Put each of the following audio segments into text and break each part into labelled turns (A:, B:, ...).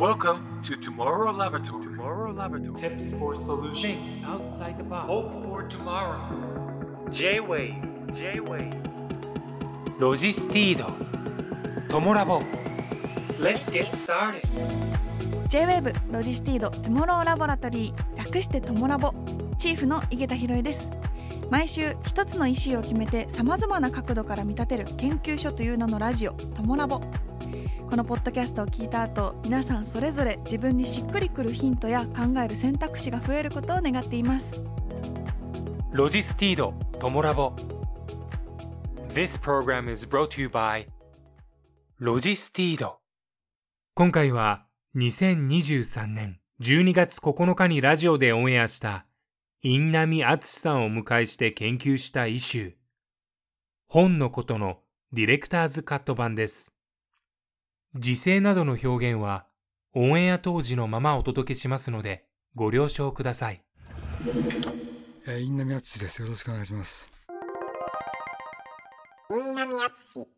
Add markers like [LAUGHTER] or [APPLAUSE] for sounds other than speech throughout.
A: Welcome to Tomorrow Laboratory. Tomorrow Laboratory. Tips for solution outside the box. Hope for tomorrow. J-WAVE. J-WAVE. ロジスティード。トモラボ。Let's get started.
B: J-WAVE ロジスティード Tomorrow Laboratory 略してトモラボチーフの井桁弘恵です毎週一つのイシューを決めてさまざまな角度から見立てる研究所という名のラジオトモラボこのポッドキャストを聞いた後皆さんそれぞれ自分にしっくりくるヒントや考える選択肢が増えることを願っています。
A: ロジスティードトモラボ。This program is brought to you by ロジスティード今回は2023年12月9日にラジオでオンエアした印南敦さんを迎えして研究したイシュー。本のことのディレクターズカット版です時勢などの表現はオンエア当時のままお届けしますのでご了承ください。
C: えー、印南敦です。よろしくお願いします。
D: 印南敦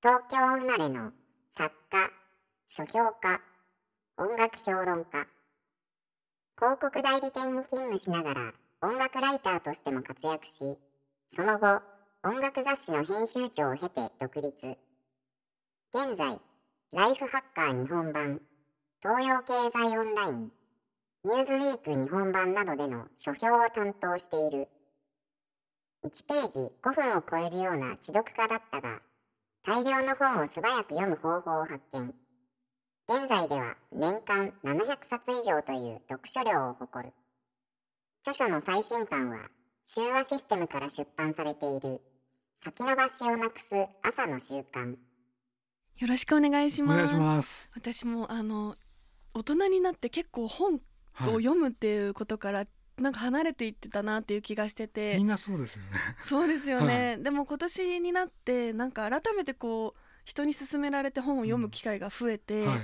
D: 東京生まれの作家、書評家、音楽評論家。広告代理店に勤務しながら音楽ライターとしても活躍し、その後、音楽雑誌の編集長を経て独立。現在、ライフハッカー日本版、東洋経済オンライン、ニューズウィーク日本版などでの書評を担当している。1ページ5分を超えるような知読家だったが、大量の本を素早く読む方法を発見。現在では年間700冊以上という読書量を誇る。著書の最新刊は、集話システムから出版されている、先延ばしをなくす朝の習慣。
B: よろしくお願いします。私もあの大人になって結構本を
C: はい。
B: 読むっていうことから、なんか離れていってたなっていう気がしてて
C: みんなそうですよね。
B: そうですよね、でも今年になってなんか改めてこう人に勧められて本を読む機会が増えて、
C: はい。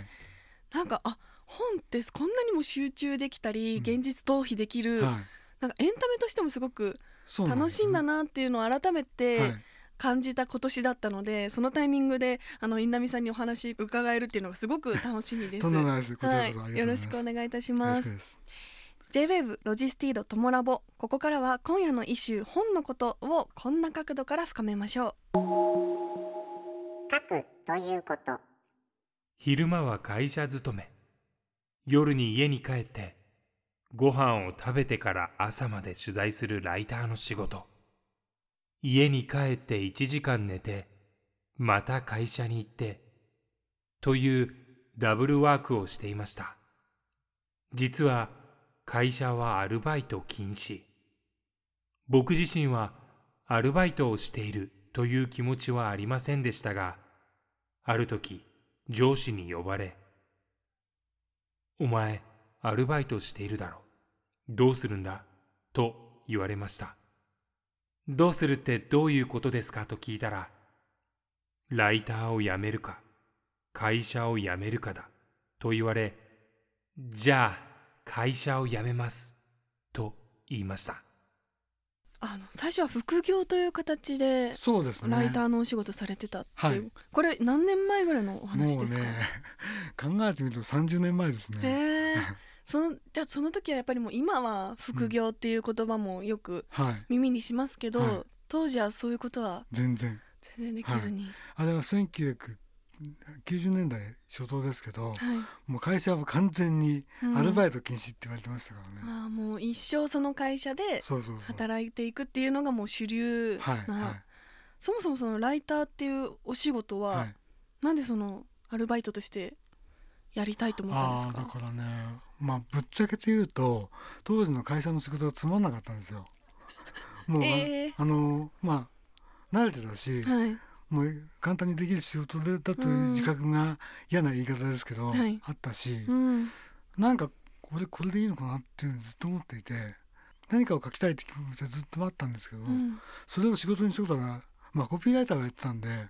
B: なんかあ本ってこんなにも集中できたり、
C: うん
B: 現実逃避できる、
C: はい。
B: なんかエンタメとしてもすごく楽しいんだなっていうのを改めて
C: はい。
B: 感じた今年だったので、そのタイミングであの印南さんにお話伺えるっていうのがすごく楽しみです。
C: とんでもないです。こちら
B: はい
C: こそありがとうございます。
B: よろしくお願いいたします。J-WAVE ロジスティードトモラボここからは今夜のイシュー本のことをこんな角度から深めましょ
D: 書くということ。
A: 昼間は会社勤め夜に家に帰ってご飯を食べてから朝まで取材するライターの仕事家に帰って1時間寝てまた会社に行ってというダブルワークをしていました実は会社はアルバイト禁止僕自身はアルバイトをしているという気持ちはありませんでしたがある時上司に呼ばれ、お前、アルバイトしているだろ。どうするんだ？と言われました。どうするってどういうことですかと聞いたら、ライターを辞めるか、会社を辞めるかだ。と言われ、じゃあ、会社を辞めます。と言いました。
B: うあの最初は副業という形で
C: そうですね。
B: ライターのお仕事されてたっていう、
C: はい
B: これ何年前ぐらいのお話ですか、
C: もうね、[LAUGHS] 考えてみると30年前ですね。
B: そのじゃあその時はやっぱりもう今は副業っていう言葉もよく
C: はい。
B: 耳にしますけど、
C: はい
B: 当時はそういうことは
C: 全然。
B: 全然できずに、
C: あれは1990年代初頭ですけど、
B: はい
C: もう会社は完全に
B: うん
C: アルバイト禁止って言われてましたからね。
B: ああもう一生その会社で。働いていくっていうのがもう主流な、
C: はいはい
B: そもそもそのライターっていうお仕事は、
C: はい。
B: なんでそのアルバイトとしてやりたいと思ったんですか？
C: だからねまあぶっちゃけて言うと当時の会社の仕事がつまんなかったんですよ。もう、あ
B: えー。
C: あのまあ慣れてたし、
B: はい。
C: もう簡単にできる仕事でだという自覚が嫌な言い方ですけど、
B: はい。
C: あったし、
B: うん。
C: なんかこれこれでいいのかなっていうのをずっと思っていて何かを書きたいって気持ちはずっとあったんですけど、
B: うん。
C: それを仕事にしたことがまあコピーライターがやってたんで
B: はい。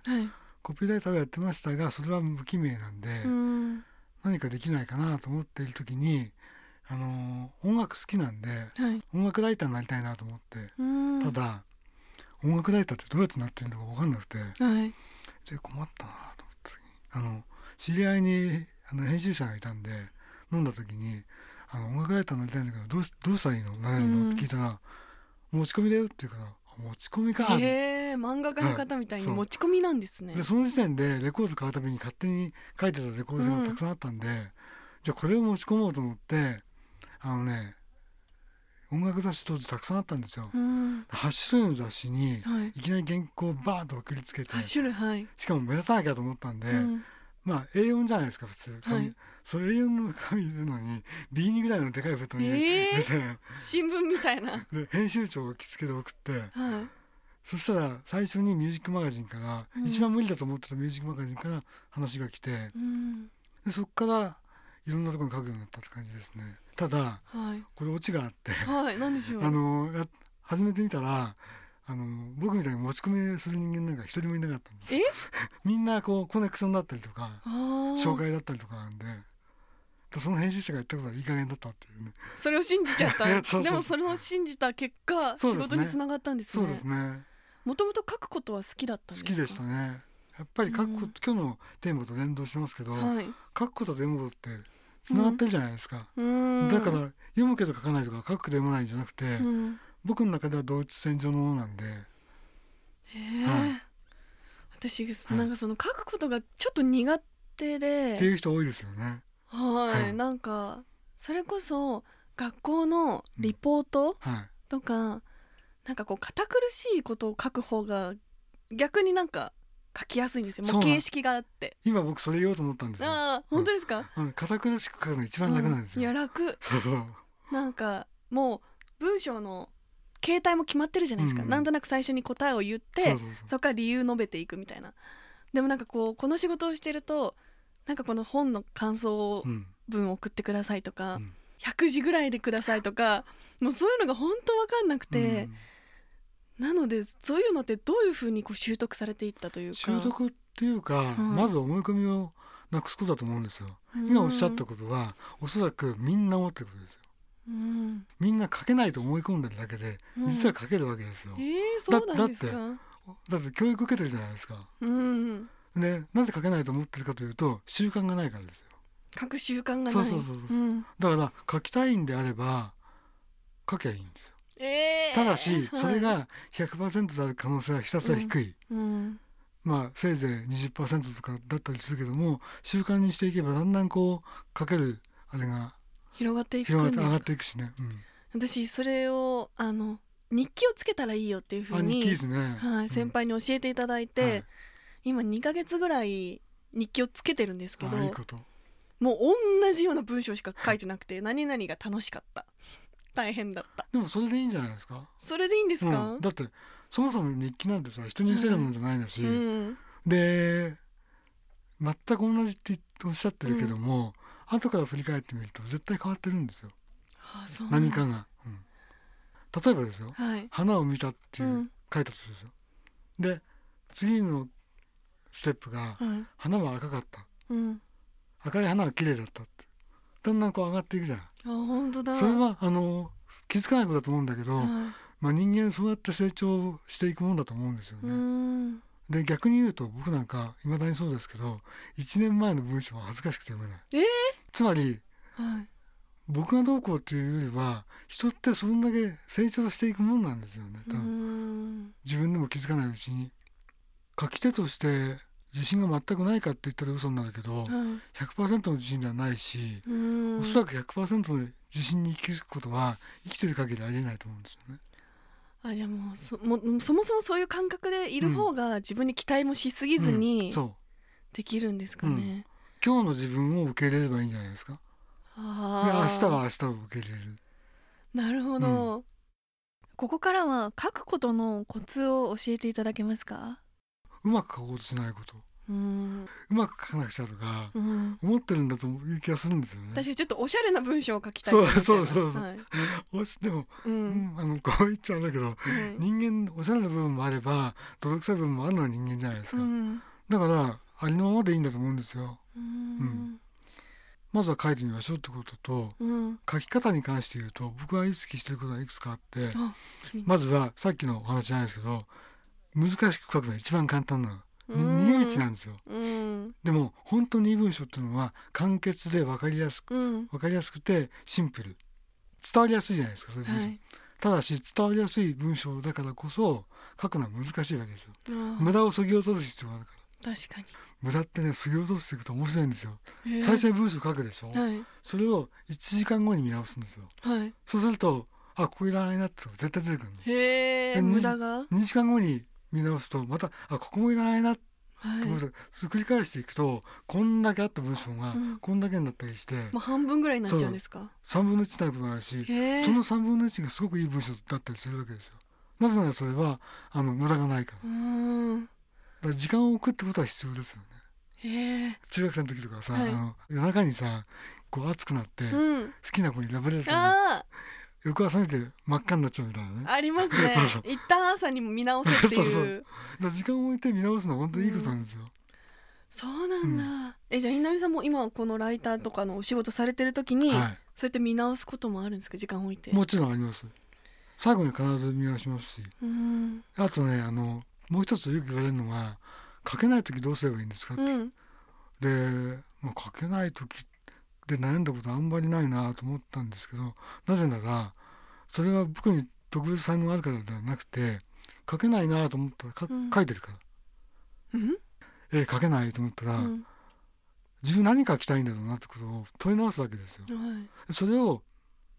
C: コピーライターがやってましたがそれは無記名なんで、
B: うん
C: 何かできないかなと思っている時にあの音楽好きなんで
B: はい。
C: 音楽ライターになりたいなと思って、
B: うん。
C: ただ音楽ライターってどうやってなってるのか分かんなくて
B: はい。
C: で困ったなと思った時にあの知り合いにあの編集者がいたんで飲んだ時に「あの音楽ライターになりたいんだけどどうしどうしたらいいの？なれるの?」って聞いたら「持ち込みだよ」って言うから「持ち込みか」
B: へえ漫画家の方みたいに持ち込みなんですね。
C: でその時点でレコード買うために勝手に書いてたレコードがたくさんあったんで、じゃあこれを持ち込もうと思ってあのね音楽雑誌当時たくさんあったんですよ。
B: うん。
C: 8種類の雑誌に
B: はい。
C: いきなり原稿をバーンと送りつけて
B: 8種類はい。
C: しかも目立たなきゃと思ったんで、
B: うん。
C: まあ A4 じゃないですか普通。紙、
B: はい。
C: それ A4 の紙なのに B2 ぐらいのでかい封筒に入
B: えー？
C: れて、
B: 新聞みたいな。は
C: で編集長が着付けで送って
B: い
C: そしたら最初にミュージックマガジンから、
B: うん。
C: 一番無理だと思ってたミュージックマガジンから話が来て
B: うん。
C: でそこからいろんなところに書くようになったって感じですね。ただ
B: はい。
C: これオチがあって
B: はい。何でしょう。
C: あのや始めてみたらあの僕みたいに持ち込みする人間なんか一人もいなかったんです。よ [LAUGHS] みんなこうコネクションだったりとか紹介だったりとかなんででその編集者が言ったことはいい加減だったっていうね。
B: それを信じちゃった。[LAUGHS] でもそれを信じた結果
C: ね。
B: 事につながったんです
C: そう
B: ね
C: ですね
B: もともと書くことは好きだったんですか？
C: 好きでしたね。やっぱり書くこと、今日のテーマと連動してますけど、
B: はい。
C: 書くことと読むことってつながってるじゃないですか、
B: うん。
C: だから読むけど書かないとか書くけど読まないんじゃなくて、
B: うん。
C: 僕の中では同一線上のものなんで。
B: へえ。
C: はい。
B: 私
C: い。
B: なんかその書くことがちょっと苦手で。
C: っていう人多いですよね。
B: はい、
C: はい。
B: なんかそれこそ学校のリポート
C: はい。
B: とか、なんかこう堅苦しいことを書く方が逆になんか書きやすいんですよ。もう形式があって。
C: 今僕それ言おうと思ったんですよ。
B: ああ本当ですか、
C: あの堅苦しく書くのが一番楽なんです
B: うん。い
C: よ、
B: や楽。
C: そうそう。
B: なんかもう文章の形態も決まってるじゃないですか、
C: うん。
B: なんとなく最初に答えを言って
C: そうそうそう。
B: そこから理由述べていくみたいな。でもなんかこうこの仕事をしてるとなんかこの本の感想
C: うん
B: 文送ってくださいとか、
C: うん。
B: 100字ぐらいでくださいとかもうそういうのが本当わかんなくて、なのでそういうのってどういうふうにこう習得されていったというか？
C: 習得っていうか、まず思い込みをなくすことだと思うんですよ、今おっしゃったことはおそらくみんな思ってることですよ。
B: うん。
C: みんな書けないと思い込んでるだけで
B: うん。
C: 実は書けるわけですよ。
B: え、ー、そうなんです
C: だ
B: か
C: だって教育受けてるじゃないですか。
B: うん。
C: でなぜ書けないと思ってるかというと習慣がないからですよ。
B: 書く習慣がない。
C: そうそうそうそう。
B: うん。
C: だから書きたいんであれば書けばいいんですよ
B: えー。
C: ただしそれ
B: はい
C: が100%である可能性はひたすら低い、
B: うん。
C: まあせいぜい20%とかだったりするけども習慣にしていけばだんだんこう書けるあれが
B: 広がっていく
C: 広がって上がっていくしね、
B: 私それをあの日記をつけたらいいよっていうふ
C: う
B: に
C: ね、
B: はい、先輩に教えていただいて、
C: はい。
B: 今2ヶ月ぐらい日記をつけてるんですけどもう同じような文章しか書いてなくて何々が楽しかった大変だった。
C: でもそれでいいんじゃないですか？
B: それでいいんですか、
C: うん、だってそもそも日記なんてさ人に見せるもんじゃないんだし、
B: うん。
C: で全く同じっておっしゃってるけども、後から振り返ってみると絶対変わってるんですよ。
B: あそうなんです
C: 何かが、うん。例えばですよ。
B: はい。
C: 花を見たっていう、
B: うん。
C: 書いたとですよで次のステップが
B: はい。
C: 花は赤かった。
B: うん。
C: 赤い花は綺麗だったってだんだんこう上がっていくじゃん。
B: あ本当だ。
C: それはあの気づかないことだと思うんだけど、
B: は
C: まあ、人間そうやって成長していくもんだと思うんですよね。
B: ん。
C: で逆に言うと僕なんかいまだにそうですけど1年前の文章は恥ずかしくて読めない。
B: えー？
C: つまり
B: はい。
C: 僕がどうこうっていうよりは人ってそんだけ成長していくもんなんですよね多
B: う
C: 分
B: ん。
C: 自分でも気づかないうちに。書き手として自信が全くないかって言ったら嘘になるけど
B: はい。
C: 100%の自信ではないし
B: うん。
C: おそらく100%の自信に生きることは生きてる限りありえないと思うんですよね。
B: あじゃあもうそもそもそもそういう感覚でいる方が自分に期待もしすぎず
C: うん。う。
B: できるんですかね、
C: 今日の自分を受け入れればいいんじゃないですか。
B: あ
C: 明日は明日を受け入れる。
B: なるほど、ここからは書くことのコツを教えていただけますか？
C: うまく書こうとしないこと。
B: うん、
C: うまく書かなくちゃとか
B: うん、
C: 思ってるんだという気がするんですよね。
B: 私はちょっとおしゃれな文章を書きたい
C: そうそうそうそう。
B: はい。
C: おしでも、
B: う
C: うんん、あのこう言っちゃうんだけど
B: はい
C: 人間おしゃれな部分もあれば泥臭い部分もあるのは人間じゃないですか、
B: うん。
C: だからありのままでいいんだと思うんですよ。
B: うん。
C: まずは書いてみましょうってことと
B: うん。
C: 書き方に関して言うと僕が意識してることがいくつかあって
B: あ
C: まずはさっきのお話じゃないですけど難しく書くのが一番簡単なの。に逃げ道なんですよ。
B: うん。
C: でも本当にいい文章っていうのは簡潔で分かりやすく
B: うん。
C: 分かりやすくてシンプル。伝わりやすいじゃないですかそういう文章、
B: はい。
C: ただし伝わりやすい文章だからこそ書くのは難しいわけですよ。無駄を削ぎ落とす必要があるから。
B: 確か
C: 無駄ってね削ぎ落としていくと面白いんですよ。
B: にへー
C: 最初に文章書くでしょ、
B: はい。
C: それを1時間後に見直すんですよ。
B: はい。
C: そうするとあここいらないなって絶対出てくるの。
B: へえ
C: で
B: 無駄が
C: ？2時間後に見直すとまたあここもいらないなって
B: はい
C: 繰り返していくとこんだけあった文章が
B: うん。
C: こんだけになったりして、
B: まあ半分ぐらいになっちゃうんですか
C: ？3分の1になることもあるしその3分の1がすごくいい文章だったりするわけですよ。なぜならそれはあの無駄がないから。から時間を置くってことは必要ですよね。中学生の時とかさ、
B: はい。
C: あの夜中にさこう暑くなって、好
B: うん。
C: きな子にラブレター翌朝見て真っ赤になっちゃうみたいなね。
B: あありますね。一旦朝にも見直すっていう。[LAUGHS]
C: そうそう。時間を置いて見直すのは本当にいいことなんですよ、
B: そうなんだ、えじゃあひなみさんも今このライターとかのお仕事されてる時に、
C: は
B: そうやって見直すこともあるんですか？時間を置いて。
C: い、もちろんあります。最後に必ず見直しますし。
B: うん。
C: あとねあのもう一つよく言われるのが書けない時どうすればいいんですかって、
B: うん。
C: で、まあ、書けない時で悩んだことあんまりないなと思ったんですけどなぜならそれは僕に特別才能があるからではなくて書けないなと思ったらか
B: うん。
C: 書いてるから、
B: うん？
C: えー書けないと思ったら、
B: うん。
C: 自分何書きたいんだろうなってことを問い直すわけですよ。
B: はい。
C: それを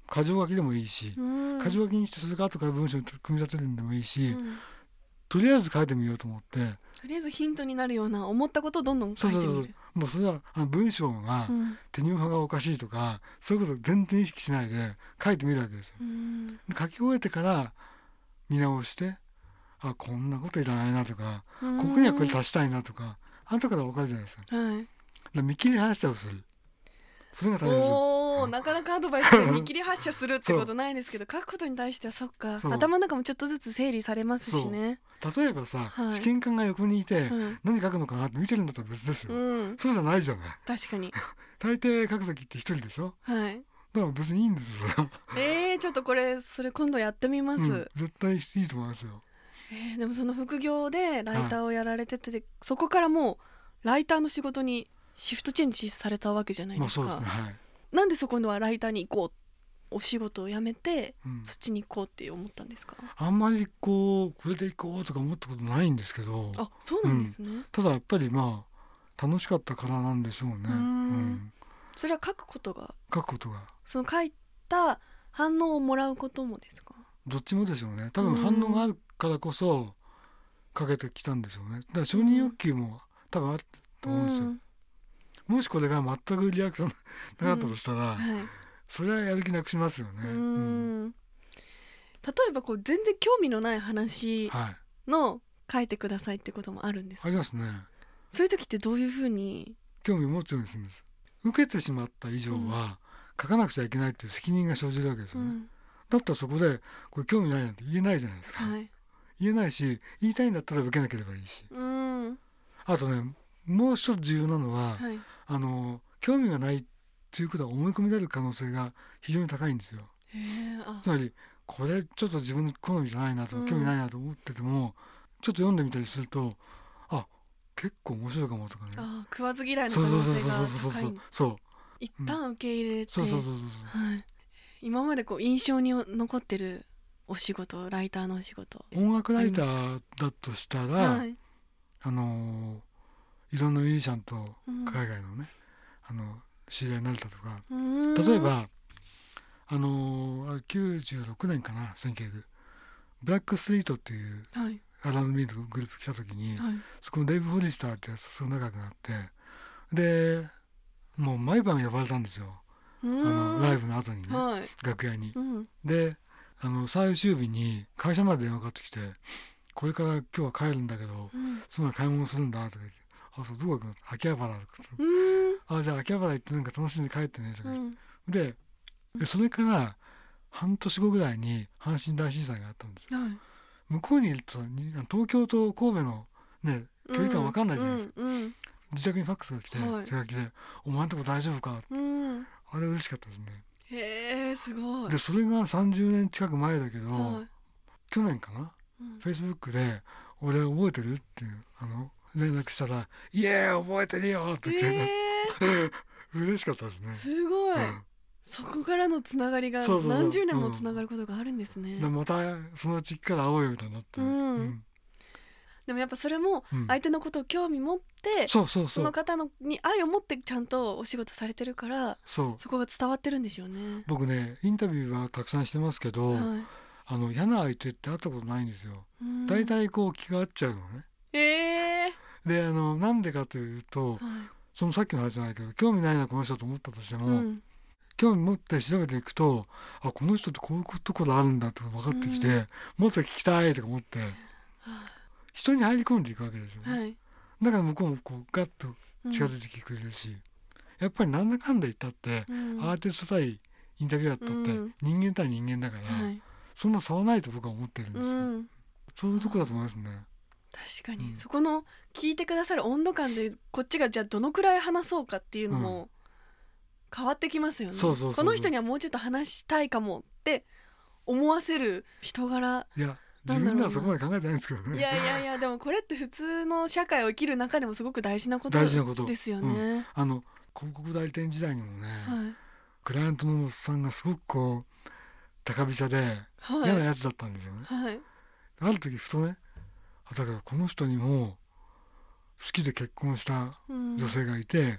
C: 箇条書きでもいいし、
B: うん。
C: 箇条書きにしてそれが後から文章に組み立てるんでもいいし、
B: うん
C: とりあえず書いてみようと思って。
B: とりあえずヒントになるような思ったことをどんどん書
C: そうそうそう。
B: いてみる
C: もうそれはあの文章が
B: うん。
C: 手に派がおかしいとかそういうこと全然意識しないで書いてみるわけですよ。書き終えてから見直してあこんなこといらないなとかここにはこれ足したいなとか後から分かるじゃないですか。
B: はい。
C: ら見切り発車をするそれが大切です。
B: おおなかなかアドバイスで見切り発車するってことないですけど書くことに対してはそっか。頭の中もちょっとずつ整理されますしね。
C: 例えばさ、
B: はい。
C: 試験官が横にいて、
B: うん。
C: 何書くのかなって見てるんだったら別ですよ。
B: うん。
C: そうじゃないじゃない。
B: 確かに。[LAUGHS]
C: 大抵書く時って一人でしょ？
B: はい。
C: だから別にいいんですよ。
B: えー、ちょっとこれそれ今度やってみます、
C: うん、絶対いいと思いますよ。
B: えーでもその副業でライターをやられてて、そこからもうライターの仕事にシフトチェンジされたわけじゃない
C: まあ
B: ですか、
C: すね。はい。
B: なんでそこではライターに行こうお仕事を辞めて
C: うん、
B: そっちに行こうって思ったんですか？
C: あんまりこうこれでいこうとか思ったことないんですけど、
B: あそうなんですね、
C: ただやっぱりまあ楽しかったからなんでしょうね。
B: うーん
C: うん、
B: それは書くことが？
C: 書くことが
B: その書いた反応をもらうこともですか？
C: どっちもでしょうね。多分
B: うん
C: 反応があるからこそかけてきたんでしょうね。だから承認欲求も多分あると思うんですよ。
B: ん
C: もしこれが全くリアクションなかったとしたら、
B: はい
C: それはやる気なくしますよね。
B: う
C: うん
B: ん例えばこう全然興味のない話
C: はい。
B: の書いてくださいってこともあるんですか？
C: ありますね。
B: そういう時ってどういうふうに？
C: 興味を持つようにするんです。受けてしまった以上は、書かなくちゃいけないっていう責任が生じるわけですよね。
B: うん
C: だったらそこでこれ興味ないなんて言えないじゃないですか。
B: はい
C: 言えないし言いたいんだったら受けなければいいし。
B: うん
C: あとねもう一つ重要なのは、
B: はい
C: あの興味がないっていうことは思い込みである可能性が非常に高いんですよ。つまりこれちょっと自分の好みじゃないなとか、
B: うん。
C: 興味ないなと思っててもちょっと読んでみたりするとあ結構面白いかもとかね。
B: あ食わず嫌いの可
C: そうそうそう
B: 能性が
C: そうそう。そう
B: 高い。
C: そう。
B: 一旦受け入れて
C: そうそうそうそうそう。
B: はい。今までこう印象に残ってるお仕事ライターのお仕事。
C: 音楽ライターだとしたら、
B: はい。
C: あのいろんなミュージシャンと
B: うん。
C: 海外のね、あの知り合いになれたとか。
B: うん。
C: 例えばあのあれ96年かな1900ブラックストリートっていう
B: はい。
C: アランミーのグループ来た時に、
B: はい。
C: そこのデイブ・フォリスターってやつとすごい仲良くなってでもう毎晩呼ばれたんですよ。
B: あ
C: あのライブの後にね
B: はい。
C: 楽屋に。
B: うん。
C: であの最終日に会社まで電話かかってきて「これから今日は帰るんだけど
B: うん。
C: その買い物するんだ」とか言って「あそうどこ行くの?」秋葉原あじゃあ秋葉原行ってなんか楽しんで帰ってね」とか
B: うん。
C: ででそれから半年後ぐらいに阪神大震災があったんですよ。
B: はい。
C: 向こうにいるとに東京と神戸のね距離感わかんないじゃないですか、
B: うん
C: 自宅にファックスが来て、
B: はい。
C: 手書きで「お前んとこ大丈夫か?
B: うん。うん」
C: あれ嬉しかったですね。
B: へえすごい。
C: でそれが30年近く前だけど、
B: はい。
C: 去年かな？
B: うん。
C: フェイスブックで「俺覚えてる?」っていうあの連絡したら「イエーイ覚えてるよ!」って言って、
B: え
C: 嬉しかったですね。
B: ー、。すごい、
C: うん。
B: そこからのつながりが何十年もつながることがあるんですね、
C: でまたそのうちから会おうよみたいになって、
B: うん。でもやっぱそれも
C: うん。
B: 相手のことを興味持って、
C: そ
B: の方のに愛を持ってちゃんとお仕事されてるから
C: そ
B: こが伝わってるんでしょうね。
C: 僕ねインタビューはたくさんしてますけど、
B: はい。
C: あの嫌な相手って会ったことないんですよ。
B: うん。
C: 大体こう気が合っちゃうのね。
B: えー
C: であのなんでかというと
B: はい。
C: そのさっきの話じゃないけど興味ないなこの人と思ったとしても、
B: うん。
C: 興味持って調べていくとあこの人ってこういうところあるんだって分かってきて、
B: うん。
C: もっと聞きたいとか思って人に入り込んでいくわけですよね。
B: はい。
C: だから向こうもこうガッと
B: うん。
C: 近づいてきてくれるし、やっぱりなんだかんだ言ったって、
B: うん。
C: アーティスト対インタビュアーだったって、
B: うん。
C: 人間対人間だから、
B: はい。
C: そんな差はないと僕は思ってるんですよ。
B: うん。
C: そういうとこだと思いますね。
B: 確かに、
C: うん。
B: そこの聞いてくださる温度感でこっちがじゃあどのくらい話そうかっていうのも変わってきますよね。
C: そうそうそう。そう
B: この人にはもうちょっと話したいかもって思わせる人柄
C: いや自分ではそこまで考えてないんですけどね。
B: いやいやいやでもこれって普通の社会を生きる中でもすごく大事なこと
C: 大事なこと。
B: ですよね。
C: あの広告代理店時代にもね、
B: はい。
C: クライアントのさんがすごくこう高飛車で
B: はい。
C: 嫌なやつだったんですよね。
B: はい。
C: ある時ふとねあだからこの人にも好きで結婚した
B: うん。
C: 女性がいて、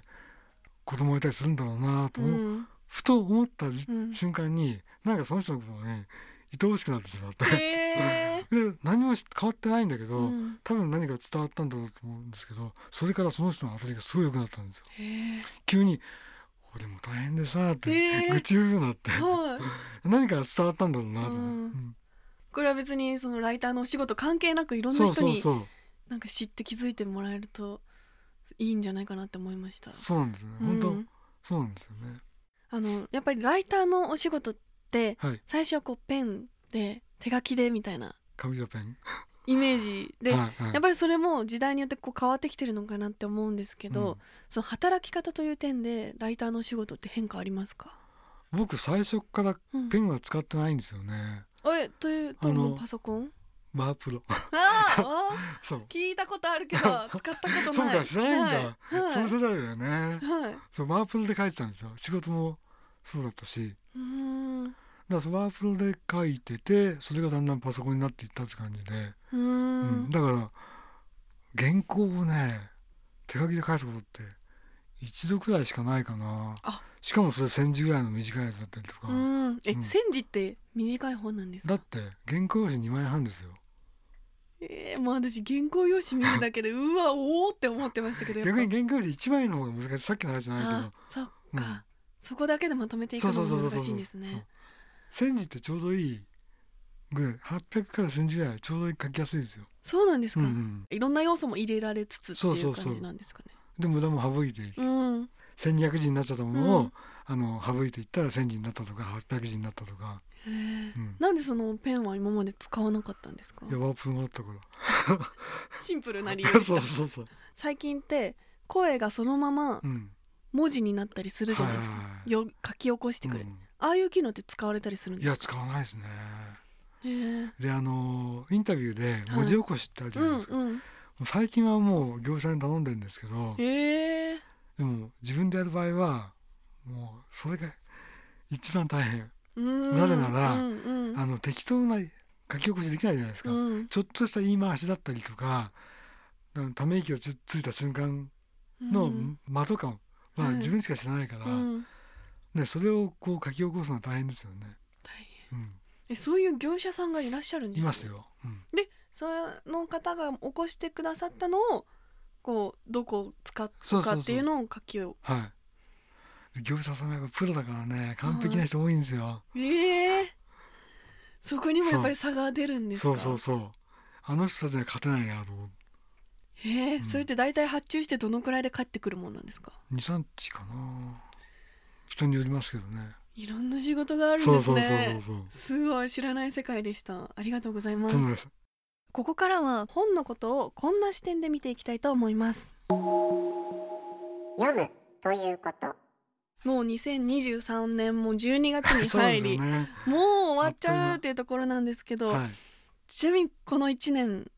C: 子供がいたりするんだろうなと、
B: うん。
C: ふと思ったじ、
B: うん。
C: 瞬間になんかその人のことがね愛おしくなってしまって、
B: へ [LAUGHS]
C: で何も変わってないんだけ
B: ー
C: ど、
B: うん。
C: 多分何か伝わったんだろうと思うんですけどそれからその人の当たりがすごい良くなったんですよ。
B: へー。
C: 急に「俺も大変でさ」って愚痴言うようになって。
B: はい。[LAUGHS]
C: 何か伝わったんだろうなとう
B: んこれは別にそのライターのお仕事関係なくいろんな人になんか知って気づいてもらえるといいんじゃないかなって思いました。
C: そうなんですよね。
B: うん。
C: 本当、そうなんですよね。
B: あのやっぱりライターのお仕事って
C: はい。
B: 最初はこうペンで手書きでみたいな。
C: 紙とペン。
B: イメージで、
C: はいはい。
B: やっぱりそれも時代によってこう変わってきてるのかなって思うんですけど、
C: うん。
B: その働き方という点でライターのお仕事って変化ありますか、
C: 僕最初から
B: うん。
C: ペンは使ってないんですよね
B: えというともうパソコン？
C: ワープロ。
B: あーあ
C: そう。
B: ー聞いたことあるけど [LAUGHS] 使ったこと
C: そう
B: ない
C: か知らないんだ、
B: はいはい。
C: その世代だよね。
B: はい。
C: そうワープロで書いてたんですよ。仕事もそうだったし。
B: うーん。
C: だからワープロで書いててそれがだんだんパソコンになっていったって感じで、
B: う
C: ん。だから原稿をね手書きで書いたことって一度くらいしかないかな。
B: あ
C: しかもそれ1,000字ぐらいの短いやつだったりとか、
B: うん。え、
C: うん。
B: 千字って短い本なんですか？
C: だって原稿用紙2枚半ですよ。
B: えー、もう私原稿用紙見るだけでうわおおって思ってましたけど
C: 逆に原稿用紙1枚の方が難しい。さっきの話じゃない
B: あそっか、
C: うん。
B: そこだけでまとめていくのも難しいんですね。
C: 1,000字ってちょうどいいぐらい800から1,000字ぐらいちょうど書きやすいですよ、
B: そうなんですか、
C: うんうん、
B: いろんな要素も入れられつつっていう。感じなんですかね。
C: で無駄も省いていく。
B: うん
C: 1200字になっちゃったものを、
B: うん。
C: あの省いていったら1,000字になったとか800字になったとか、うん、
B: なんでそのペンは今まで使わなかったんですか？
C: いやワープロがあったか [LAUGHS]
B: シンプルな理由 [LAUGHS]
C: そう
B: た
C: そうそう、
B: 最近って声がそのまま
C: うん、
B: 文字になったりするじゃないですか、
C: はいはいはい。
B: よ書き起こしてくれ。る、
C: うん。
B: ああいう機能って使われたりするん
C: いや
B: ですか？
C: 使わないですね。
B: へえ。
C: であのインタビューで文字起こしってあるじゃ
B: う
C: ないですか、
B: んうん。
C: もう最近はもう業者に頼んでるんですけど
B: へえ
C: でも自分でやる場合はもうそれが一番大変。なぜなら
B: うんうん。
C: あの適当な書き起こしできないじゃないですか、
B: うん。
C: ちょっとした言い回しだったりとかうんため息をつついた瞬間の
B: うん
C: 間とかは
B: はい
C: 自分しか知らないから、
B: うん。
C: ね、それをこう書き起こすのは大変ですよね、
B: 大変。
C: うん、
B: えそういう業者さんがいらっしゃるんですか？
C: いますよ、うん、
B: その方が起こしてくださったのをこうどこを使うかっていうのを書きを。
C: はい。業者さんがやっぱプロだからね完璧な人多いんですよ、
B: ええそこにもやっぱり差が出るんですか？
C: そうそうそう。あの人たちには勝てないなと思う。
B: ええ
C: うん。
B: それって大体発注してどのくらいで帰ってくるもんなんですか
C: ？23日かな。人によりますけどね。
B: いろんな仕事があるんですね。
C: そうそう
B: すごい知らない世界でした。ありがとうございますここからは本のことをこんな視点で見ていきたいと思います。
D: 読むということ。
B: もう2023年も12月に入り、[LAUGHS]
C: ね。
B: もう終わっちゃうっていうところなんですけど、
C: はい。
B: ちなみにこの1年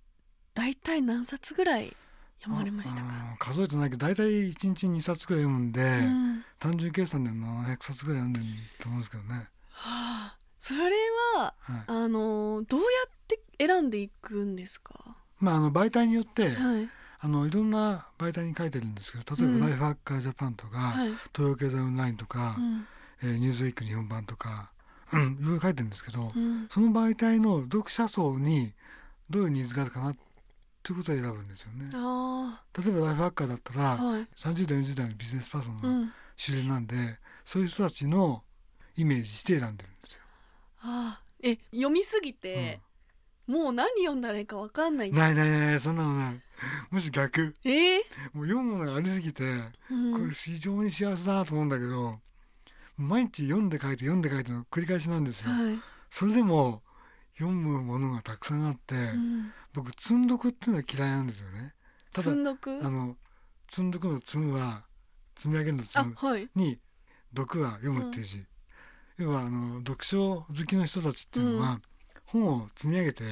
B: 大体何冊ぐらい読まれましたか？
C: あ数えてないけど大体1日2冊くらい読むんで、
B: うん。
C: 単純計算で700冊くらい読んでると思うんですけどね、
B: はあ、それは
C: はい、
B: あのどうやって選んでいくんですか？
C: まああの媒体によって、
B: はい
C: あのいろんな媒体に書いてるんですけど例えば、
B: うん
C: ライフハッカージャパンとか、
B: はい。
C: 東洋経済オンラインとか、
B: うん
C: えーニューズウィーク日本版とか、うん、いろいろ書いてるんですけど、
B: うん
C: その媒体の読者層にどういうニーズがあるかなっていうことを選ぶんですよね。
B: あ
C: 例えばライフハッカーだったら、
B: あはい。
C: 30代40代のビジネスパーソンが
B: うん。
C: 主流なんで、そういう人たちのイメージして選んでるんですよ。
B: ああえ読みすぎて、もう何読んだらいいかわかんない。
C: ないないないそんなのない。むしろ逆。
B: えー？
C: もう読むものがありすぎて、
B: うん
C: これ非常に幸せだなと思うんだけど、毎日読んで書いて読んで書いての繰り返しなんですよ。
B: はい。
C: それでも読むものがたくさんあって、
B: うん
C: 僕積んどくっていうのは嫌いなんですよね。ただ
B: 積んどく？
C: あの積んどくの積むは積み上げるの積む
B: あはい。
C: に読は読むっていう字、要はあの読書好きの人たちっていうのは、本を積み上げて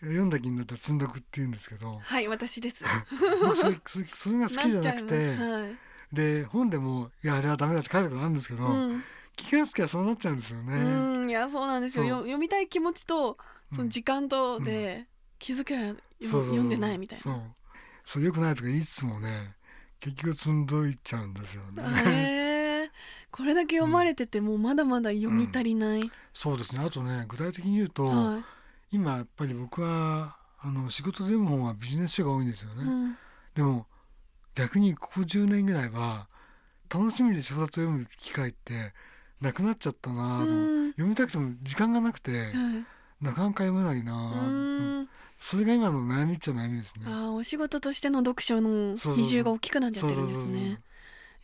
C: 読んだ気になったら積んどくっていうんですけど
B: はい私です。[LAUGHS]
C: 僕それそれが好きじゃなくて。で本でも「いやあれはダメだ」って書いてことあるんですけど、
B: うん
C: 気がつきゃそうなっちゃうんですよね。
B: うんいやそうなんですよ。読みたい気持ちと
C: うん
B: その時間とで気づけば読んでないみたい
C: そう
B: な。
C: それよくないとか言いつつもね結局積んどいちゃうんですよね。[LAUGHS]
B: へえこれだけ読まれててもまだまだ読み足りない。
C: そうですねあとね具体的に言うと、
B: は
C: 今やっぱり僕はあの仕事で読む本はビジネス書が多いんですよね。
B: い。うん
C: でも逆にここ10年ぐらいは楽しみで小説を読む機会ってなくなっちゃったなう、
B: うん
C: 読みたくても時間がなくて
B: はい。
C: なかなか読めないな、
B: うん
C: それが今の悩みっちゃ悩みですね。
B: ああお仕事としての読書の比重が大きくなっちゃってるんですね。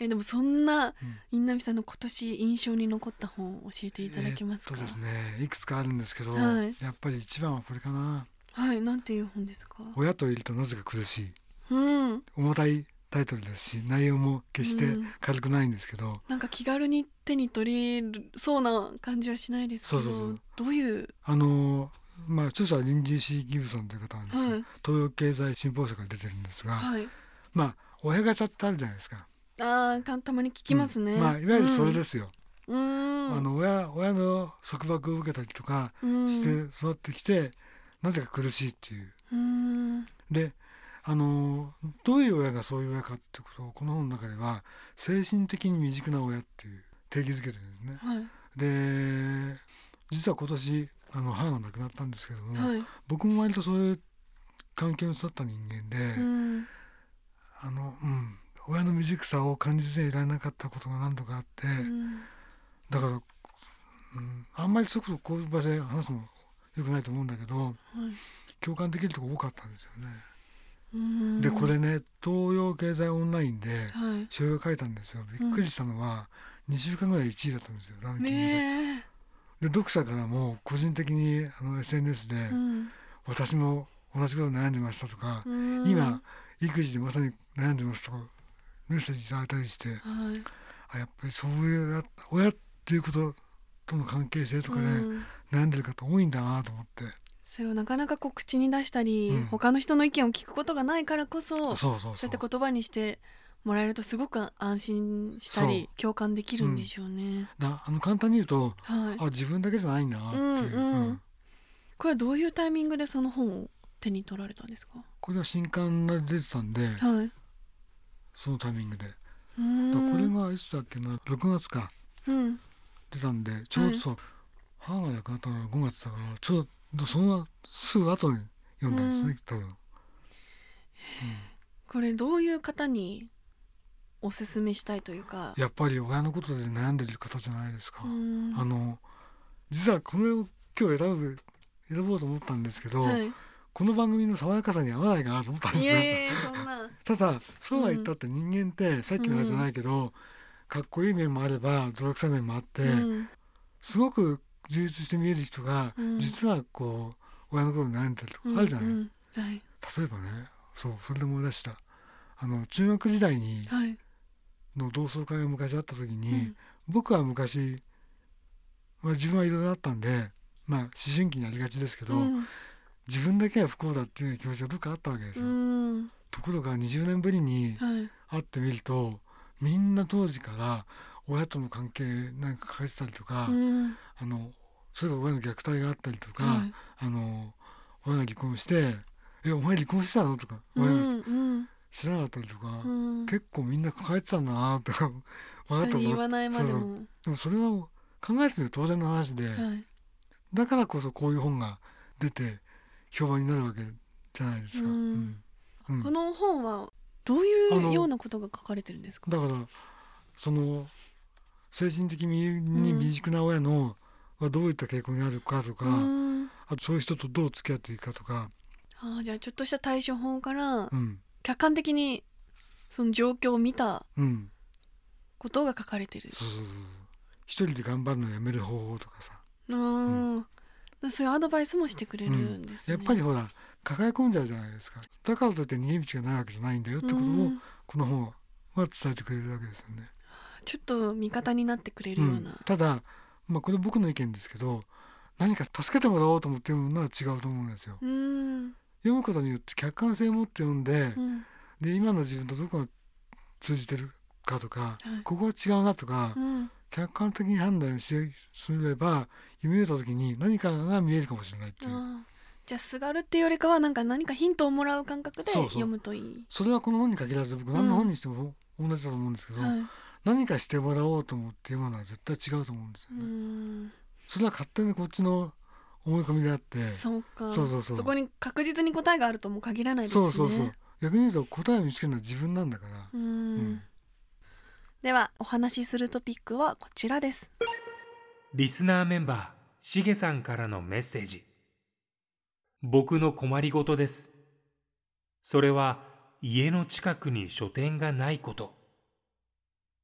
B: えでもそんな
C: うん。
B: 印南さんの今年印象に残った本を教えていただけますか？
C: えーっとですねいくつかあるんですけど、
B: はい。
C: やっぱり一番はこれかな。
B: はいなんていう本ですか？
C: 親といるとなぜか苦しい。
B: うん。
C: 重たいタイトルですし内容も決して
B: うん。
C: 軽くないんですけど、
B: なんか気軽に手に取れそうな感じはしないですけど
C: そうそうそう。
B: どういう、
C: あのーまあ著者はリンジー・シー・ギブソンという方なんですけど、
B: はい。
C: 東洋経済新報社から出てるんですが、
B: はい、
C: まあ親ガチャってあるじゃないですか。
B: あーかたまに聞きますね、
C: うん。まあいわゆるそれですよ。
B: うん。
C: あの親親の束縛を受けたりとか
B: うん。
C: して育ってきて、なぜか苦しいっていう。
B: うん。
C: であのどういう親がそういう親かってことをこの本の中では精神的に未熟な親っていう定義づけてるんですね。
B: はい。
C: で実は今年あの母が亡くなったんですけども、
B: はい。
C: 僕も割とそういう環境に育った人間で、
B: うん。
C: あのうん親の未熟さを感じていられなかったことが何度かあって、
B: うん。
C: だから、うん、あんまりそういうことこういう場所で話すのよくないと思うんだけど
B: はい。
C: 共感できるとこ多かったんですよね。
B: うん。
C: でこれね東洋経済オンラインで
B: はい。
C: 書評書いたんですよ。びっくりしたのは、2週間ぐらい1位だったんですよランキングで。
B: ね
C: で読者からも個人的にあの SNS で、
B: え、うん。
C: 私も同じこと悩んでましたとか、
B: うん。
C: 今育児でまさに悩んでますとかメッセージだいたりして
B: はい。
C: あやっぱりそういうや親っていうこととの関係性とかで
B: うん。
C: 悩んでる方多いんだなと思って、
B: それをなかなかこう口に出したり、
C: うん。
B: 他の人の意見を聞くことがないからこそ
C: そうそうそう。
B: そうやって言葉にしてもらえるとすごく安心したり共感できるんでしょうね。
C: なあの簡単に言うと
B: はい。
C: あ自分だけじゃないなっていう、
B: うんうん。
C: うん。
B: これはどういうタイミングでその本を手に取られたんですか？
C: これは新刊が出てたんで
B: はい。
C: そのタイミングで。これがいつだっけな6月か。
B: うん。
C: 出たんでちょうどそう、母が亡くなったのが5月だからちょうどそのすぐ後に読んだんですね、多分。
B: これどういう方におすすめしたいというか。
C: やっぱり親のことで悩んでる方じゃないですか、
B: うん。
C: あの実はこれを今日選ぶ選ぼうと思ったんですけど、
B: はい。
C: この番組の爽やかさに合わないかなと思ったんですよ。
B: いやいやいやそんな。
C: ただそうは言ったって人間って、さっきの話じゃないけど、かっこいい面もあれば泥臭い面もあって、
B: うん。
C: すごく充実して見える人が、
B: うん。
C: 実はこう親のことに悩んでるとかあるじゃない、
B: うん。うんはい。
C: 例えばねそうそれで思い出した。あの中学時代に
B: はい。
C: の同窓会が昔あった時に、
B: うん。
C: 僕は昔、まあ、自分はいろいろあったんでまあ思春期にありがちですけど、
B: うん
C: 自分だけは不幸だっていう気持ちがどっかあったわけです
B: う
C: よ。
B: ん。
C: ところが20年ぶりに
B: はい。
C: 会ってみるとみんな当時から親との関係なんか抱えてたりとか、
B: うん。
C: あのそれが親の虐待があったりとか、
B: はい。
C: あの親が離婚して「えお前離婚したの?」とか
B: う
C: 親が
B: んうん。
C: 知らなかったりとか、
B: うん。
C: 結構みんな抱えてたんだなとか [LAUGHS] 分かった
B: 言わないまでも。
C: でもそれは考えてみると当然の話で、
B: はい。
C: だからこそこういう本が出て評判になるわけじゃないですか。
B: うん。
C: うん。うん。
B: この本はどういうようなことが書かれてるんですか？
C: だからその精神的に未熟な親の、はどういった傾向にあるかとか、
B: うん。
C: あとそういう人とどう付き合っていくかとか、
B: あーじゃあちょっとした対処法から
C: うん。
B: 客観的にその状況を見た
C: うん、
B: ことが書かれてる。
C: そうそうそう一人で頑張るのやめる方法とかさ、
B: あーそういうアドバイスもしてくれるん。ですね、
C: やっぱりほら抱え込んじゃうじゃないですか。だからといって逃げ道がないわけじゃないんだよってことを、
B: うん。
C: この本は伝えてくれるわけですよね。
B: ちょっと味方になってくれる
C: う、
B: ようん。な、
C: ただ、まあ、これ僕の意見ですけど何か助けてもらおうと思って読むのは違うと思うんですよ。
B: うん。
C: 読むことによって客観性を持って読んで、
B: うん。
C: で今の自分とどこが通じてるかとか、
B: はい。
C: ここは違うなとか、
B: うん
C: 客観的に判断しすれば読み終えた時に何かが見えるかもしれないっていう。
B: じゃあすがるっていうよりかはなんか何かヒントをもらう感覚で
C: そうそう。
B: 読むといい。
C: それはこの本に限らず僕何の本にしても同じだと思うんですけど、
B: はい。
C: 何かしてもらおうと思って読むのは絶対違うと思うんですよ
B: う
C: ね。
B: ん。
C: それは勝手にこっちの思い込みであって。
B: そうか。
C: そうそうそう。
B: こに確実に答えがあるとも限らないですしね。
C: そうそうそう。逆に言うと答えを見つけるのは自分なんだから、
B: うん。
C: うん
B: ではお話しするトピックはこちらです。
A: リスナーメンバーしげさんからのメッセージ。僕の困りごとです。それは家の近くに書店がないこと。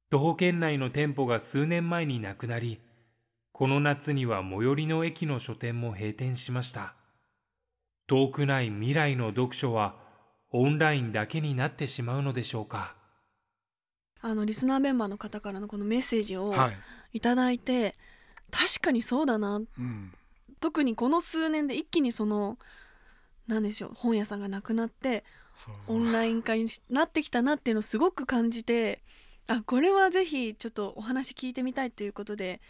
A: 徒歩圏内の店舗が数年前になくなりこの夏には最寄りの駅の書店も閉店しました。遠くない未来の読書はオンラインだけになってしまうのでしょうか。
B: あのリスナーメンバーの方からのこのメッセージを
C: はい、
B: いただいて、確かにそうだな。
C: うん、
B: 特にこの数年で一気にそのなんでしょう本屋さんがなくなってオンライン化になってきたなっていうのをすごく感じてあこれはぜひちょっとお話聞いてみたいということで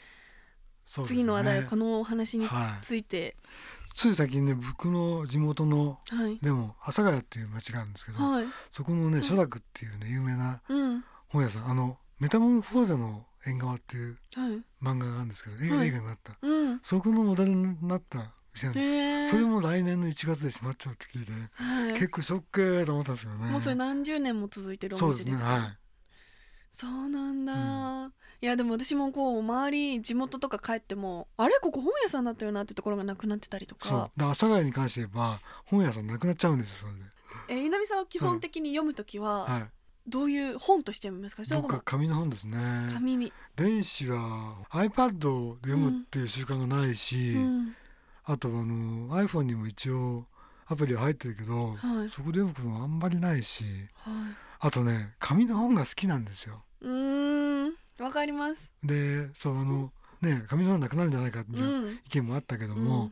C: ね。
B: 次の話題はこのお話に
C: はい、
B: つい。て
C: つい最近ね僕の地元の
B: はい。
C: でも阿佐ヶ谷っていう町があるんですけど、
B: はい。
C: そこのね書楽っていうね有名な
B: うん
C: 本屋さんあのメタモルフォーゼの縁側っていう
B: はい。
C: 漫画があるんですけど、映
B: はい。
C: 映画になった。
B: うん。
C: そこのモデルになった店なんです、
B: へえ
C: それも来年の1月で閉まっちゃうって聞いて、
B: はい。
C: 結構ショックと思ったんですよね。
B: もうそれ何十年も続いてるお店です
C: ねはい。
B: そうなんだ、いやでも私もこう周り地元とか帰ってもあれ？ここ本屋さんだったよなってところがなくなってたりと
C: そう。
B: か
C: で阿佐ヶ谷に関して言えば本屋さんなくなっちゃうんですよそれで。
B: え稲見さんは基本的に読むときは
C: はい
B: どういう本として読みますか？それとも
C: 僕は紙の本ですね。
B: 紙に、
C: 電子は iPad で読むっていう習慣がないし、
B: うん。
C: あとあの iPhone にも一応アプリは入ってるけど、
B: はい。
C: そこで読むこともあんまりないし
B: はい、
C: あとね紙の本が好きなんですよ。
B: うーん。わかります。
C: でそうあのね紙の本なくなるんじゃないかみ
B: う
C: たいなん。意見もあったけども、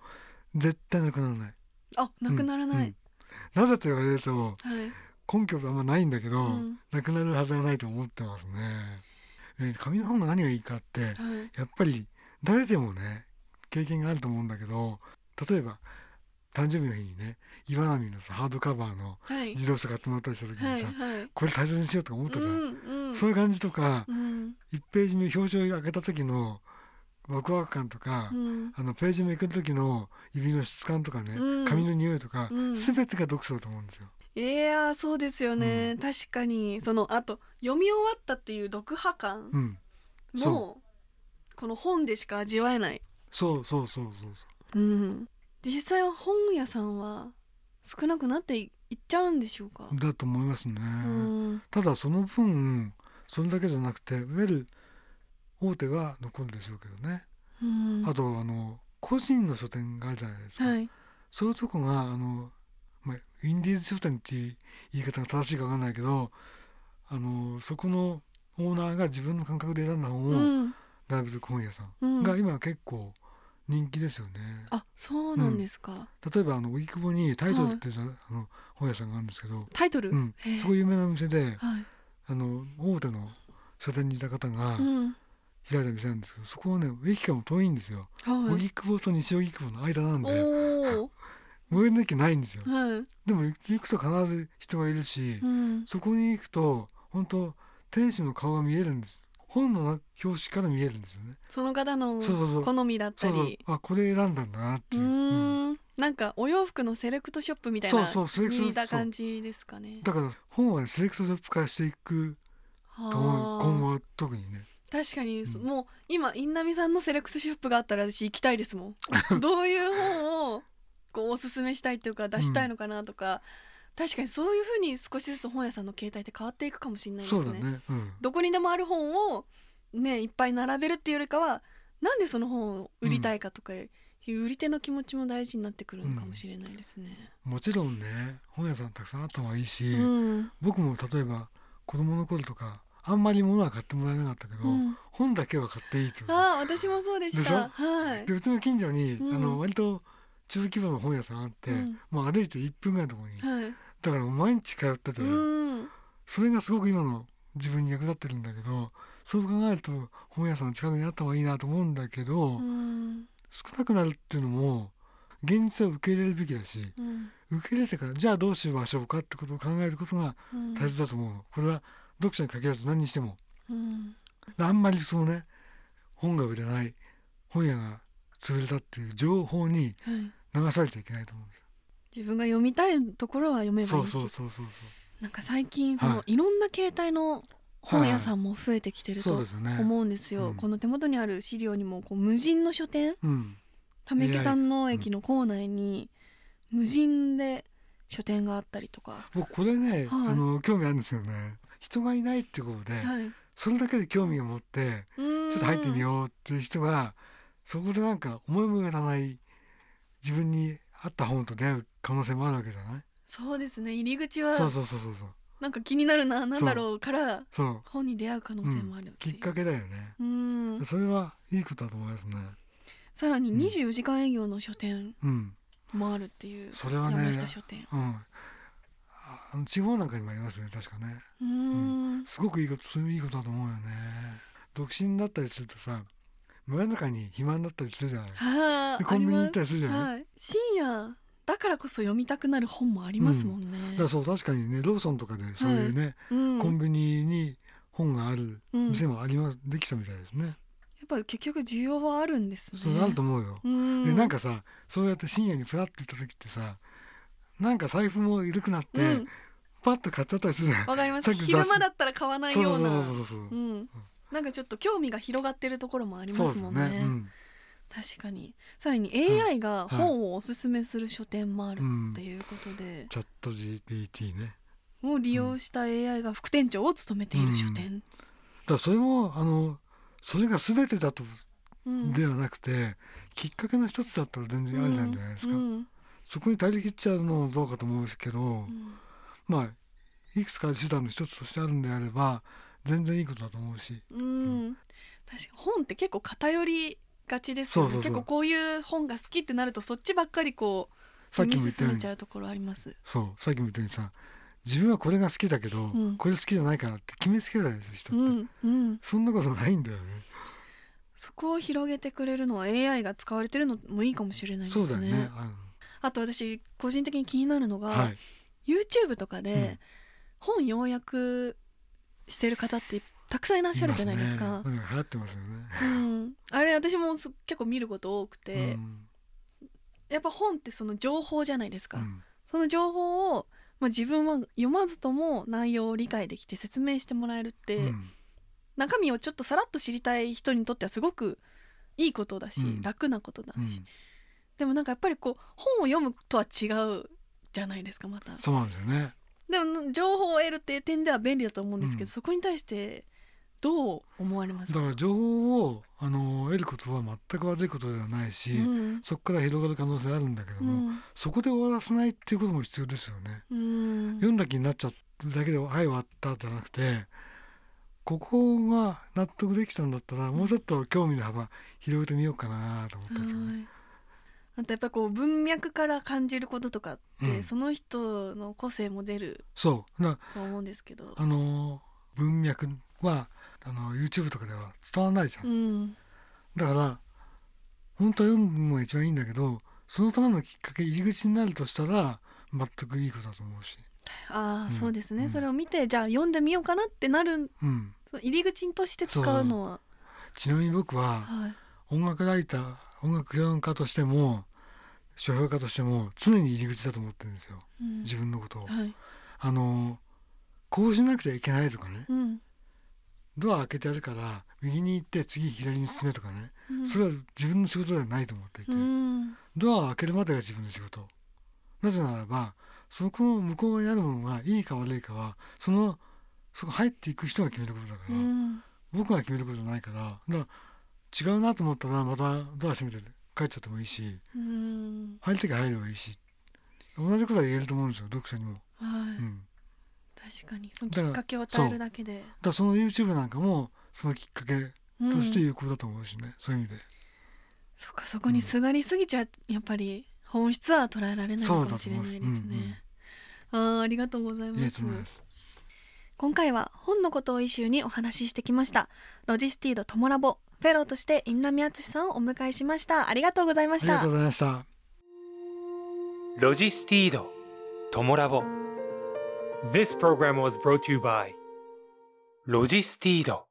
C: 絶対なくならない。
B: あなくならない、
C: うん。なぜと言われると
B: はい
C: 根拠はあんまないんだけど、
B: うん。
C: なくなるはずがないと思ってますね。で紙の本が何がいいかって
B: はい。
C: やっぱり誰でもね経験があると思うんだけど例えば誕生日の日にね岩波のさハードカバーの
B: はい。
C: 自動車買ってもらったりした時にさ、
B: はいはい。
C: これ大切にしようとか思ったじゃん、
B: うんうん。
C: そういう感じとか、
B: うん。
C: 1ページ目表紙を開けた時のワクワク感とか、
B: うん。
C: あのページめくる時の指の質感とかね、
B: うん。
C: 紙の匂いとか、
B: うん。
C: 全てが読書だと思うんですよ。
B: いやそうですよね、
C: う
B: 確かに。そのあと読み終わったっていう読破感
C: うん、そ
B: もこの本でしか味わえない、
C: そうそうそうそうそう。
B: うん、実際は本屋さんは少なくなっていいっちゃうんでしょうか、
C: だと思いますね。
B: うん。
C: ただその分それだけじゃなくていわゆる大手は残るでしょうけどね、
B: うん。
C: あとあの個人の書店があるじゃないですか、
B: はい。
C: そういうとこがあの、まあ、インディーズ書店っていう言い方が正しいかわかんないけどあのそこのオーナーが自分の感覚で選んだ本を
B: うん。
C: 並べてる本屋さ
B: うん。ん
C: が今結構人気ですよね。
B: あそうなんですか、
C: 例えばあの荻窪にタイトルってい。う、あの本屋さんがあるんですけど、
B: タイトル、
C: うん。
B: へえ、
C: そこ有名なお店で
B: はい。
C: あの大手の書店にいた方が
B: うん。
C: 開いた店なんですけど、そこはね駅からも遠いんですよ。
B: はい。
C: 荻窪と西荻窪の間なんで
B: お
C: 最寄りの駅ないんですよ。
B: お。はい。
C: でも行くと必ず人がいるし、
B: うん。
C: そこに行くと本当店主の顔が見えるんです。本の表紙から見えるんですよね。
B: その方の好みだったり。
C: あこれ選んだんだなって
B: う
C: いう。うん。
B: なんかお洋服のセレクトショップみたいな
C: そうそうセレクト
B: 似た感じですかね。
C: だから本はねセレクトショップ化していくと思う。今後は特にね。
B: 確かに、
C: うん。
B: もう今印南さんのセレクトショップがあったら私行きたいですもん。[LAUGHS] どういう本をこうおすすめしたいっていうか出したいのかなとか、確かにそういうふうに少しずつ本屋さんの形態って変わっていくかもしれないですね
C: ね。うん。
B: どこにでもある本をねいっぱい並べるっていうよりかはなんでその本を売りたいかとかいう売り手の気持ちも大事になってくるのかもしれないですね。
C: もちろんね本屋さんたくさんあった方がいいし、
B: うん
C: 僕も例えば子供の頃とかあんまり物は買ってもらえなかったけど、
B: うん
C: 本だけは買っていいと。
B: ああ私もそうでし
C: た
B: はい
C: でうちの近所に、
B: うん
C: あの割と中規模の本屋さんあって、
B: うん。
C: もう歩いて1分ぐらいのところに、
B: はい。
C: だから毎日通ってて、
B: うん。
C: それがすごく今の自分に役立ってるんだけどそう考えると本屋さんの近くにあった方がいいなと思うんだけど、
B: うん。
C: 少なくなるっていうのも現実は受け入れるべきだし
B: うん。
C: 受け入れてからじゃあどうしましょうかってことを考えることが
B: うん。
C: 大切だと思うの。これは読者に限らず何にしても。
B: うん。
C: あんまりそのね本が売れない本屋が潰れたっていう情報に
B: はい。
C: 流されちゃいけないと思うんです。
B: 自分が読みたいところは読めば
C: そ
B: いういし
C: そうそうそう。
B: なんか最近その、、
C: はい。
B: ろんな形態の本屋さんも増えてきてると
C: そうですよね。
B: 思うんですよ。
C: うん。
B: この手元にある資料にもこう無人の書店。
C: うん。
B: 溜池山王駅の構内に無人で書店があったりとか、
C: 僕これね、
B: はい。
C: あの興味あるんですよね。人がいないっていうことで、
B: はい、
C: それだけで興味を持って
B: ちょ
C: ちょっと入ってみようっていう人がそこでなんか思いもよらない自分に合った本と出会う可能性もあるわけじゃない？
B: そうですね。入り口は
C: そうそうそうそうそう。
B: なんか気になるななんだろうから
C: そう。
B: 本に出会う可能性もあるう。
C: きっかけだよね、
B: うん。
C: それはいいことだと思いますね。
B: さらに
C: うん。
B: 24時間営業の書店
C: うん。
B: もあるっていう
C: それはね
B: 山下書店。
C: うん。地方なんかにもありますね確かね。
B: うーん。
C: すごくいいことそういういいことだと思うよね。独身だったりするとさ村の中に暇になったりするじゃない。コンビニ行った
B: あ
C: りするじゃない、
B: はい、深夜だからこそ読みたくなる本もありますもんね。
C: だからそう確かにねローソンとかでそういうね、
B: うん。
C: コンビニに本がある
B: うん。
C: 店もあります、できたみたいですね。
B: やっぱ結局需要はあるんですね。
C: それあると思うよ。
B: うん。
C: でなんかさそうやって深夜にプラッと行った時ってさなんか財布も緩くなって、
B: うん。
C: パッと買っちゃったりするじゃん。
B: わかります。[LAUGHS] 昼間だったら買わない
C: そうそう
B: ような
C: そうそうそう。
B: うんなんかちょっと興味が広がってるところもありますもんね。
C: ね。うん。
B: 確かに。さらに AI が本をおすすめする書店もあるっていうことで、
C: チャット GPT ね。
B: を利用した AI が副店長を務めている書店、
C: だからそれもあのそれが全てだと
B: うん。
C: ではなくて、きっかけの一つだったら全然ありなんじゃないですか。
B: うん。
C: そこに頼り切っちゃうのもどうかと思うんですけど、
B: うん。
C: まあいくつか手段の一つとしてあるんであれば全然いいことだと思うし。
B: うん。確かに本って結構偏りがちですよね。結構こういう本が好きってなるとそっちばっかりこう
C: さっきも言ったように。
B: ちゃうところあります。
C: そうさっきも言ったようにさ自分はこれが好きだけど、
B: ん。
C: これ好きじゃないからって決めつけたりする人って、
B: うんうん。
C: そんなことないんだよね。
B: そこを広げてくれるのは AI が使われてるのもいいかもしれないですね。
C: そうだよね。あ
B: あと私個人的に気になるのが、
C: のはい。
B: YouTube とかで本要約してる方ってたくさんいらっしゃるじゃないですか。
C: すねうん流行ってますよね。
B: うん、あれ私もす結構見ること多くて、
C: うん。
B: やっぱ本ってその情報じゃないですか、
C: うん。
B: その情報を、まあ、自分は読まずとも内容を理解できて説明してもらえるって、
C: うん。
B: 中身をちょっとさらっと知りたい人にとってはすごくいいことだし、
C: うん。
B: 楽なことだし、
C: うん。
B: でもなんかやっぱりこう本を読むとは違うじゃないですかまた。
C: そうなんですよね。
B: でも情報を得るっていう点では便利だと思うんですけど、
C: うん。
B: そこに対してどう思われますか、
C: だから情報をあの得ることは全く悪いことではないし、
B: うん。
C: そこから広がる可能性あるんだけど
B: う
C: も、
B: ん。
C: そこで終わらせないっていうことも必要ですよね。
B: うん。
C: 読んだ気になっちゃうだけで「はい終わった」じゃなくてここが納得できたんだったらもうちょっと興味の幅広げてみようかなと思ったけどね。
B: はいあとやっぱこう文脈から感じることとかって、
C: うん。
B: その人の個性も出る
C: そう。だ
B: と思うんですけど。
C: あの文脈はあの YouTube とかでは伝わらないじゃん。
B: うん。
C: だから本当は読むのが一番いいんだけどそのためのきっかけ入り口になるとしたら全くいいことだと思うし、
B: ああ、
C: うん。
B: そうですね、
C: うん。
B: それを見てじゃあ読んでみようかなってなる
C: うん、
B: その入り口として使うのは。
C: ちなみに僕は
B: はい。
C: 音楽ライター音楽評論家としても書評家としても常に入り口だと思ってるんですよ。
B: うん。
C: 自分のことを。
B: はい。
C: あのこうしなくちゃいけないとかね。
B: うん。
C: ドア開けてあるから右に行って次左に進めとかね。
B: うん。
C: それは自分の仕事ではないと思っていて、
B: うん。
C: ドアを開けるまでが自分の仕事。なぜならばそこの向こう側にあるものがいいか悪いかはそのそこ入っていく人が決めることだから、
B: うん。
C: 僕が決めることじゃないから。だから違うなと思ったらまたドア閉めて帰っちゃってもいいし
B: うん。
C: 入る時は入ればいいし同じことは言えると思うんですよ読者にも。
B: はい、
C: うん、
B: 確かに。そのきっかけを与えるだけで。
C: だその YouTube なんかもそのきっかけ
B: うん
C: として有効だと思うしね、そういう意味で。
B: そっかそこにすがりすぎちゃやっぱり本質は捉えられないのかもしれないです
C: そう。
B: あーありがとうございます。今回は本のことをイシューにお話ししてきました。ロジスティードトモラボフェローとして印南敦史さんをお迎えしました。ありがとうございました。
C: ありがとうございました。
A: ロジスティードトモラボ。This program was brought to you by ロジスティード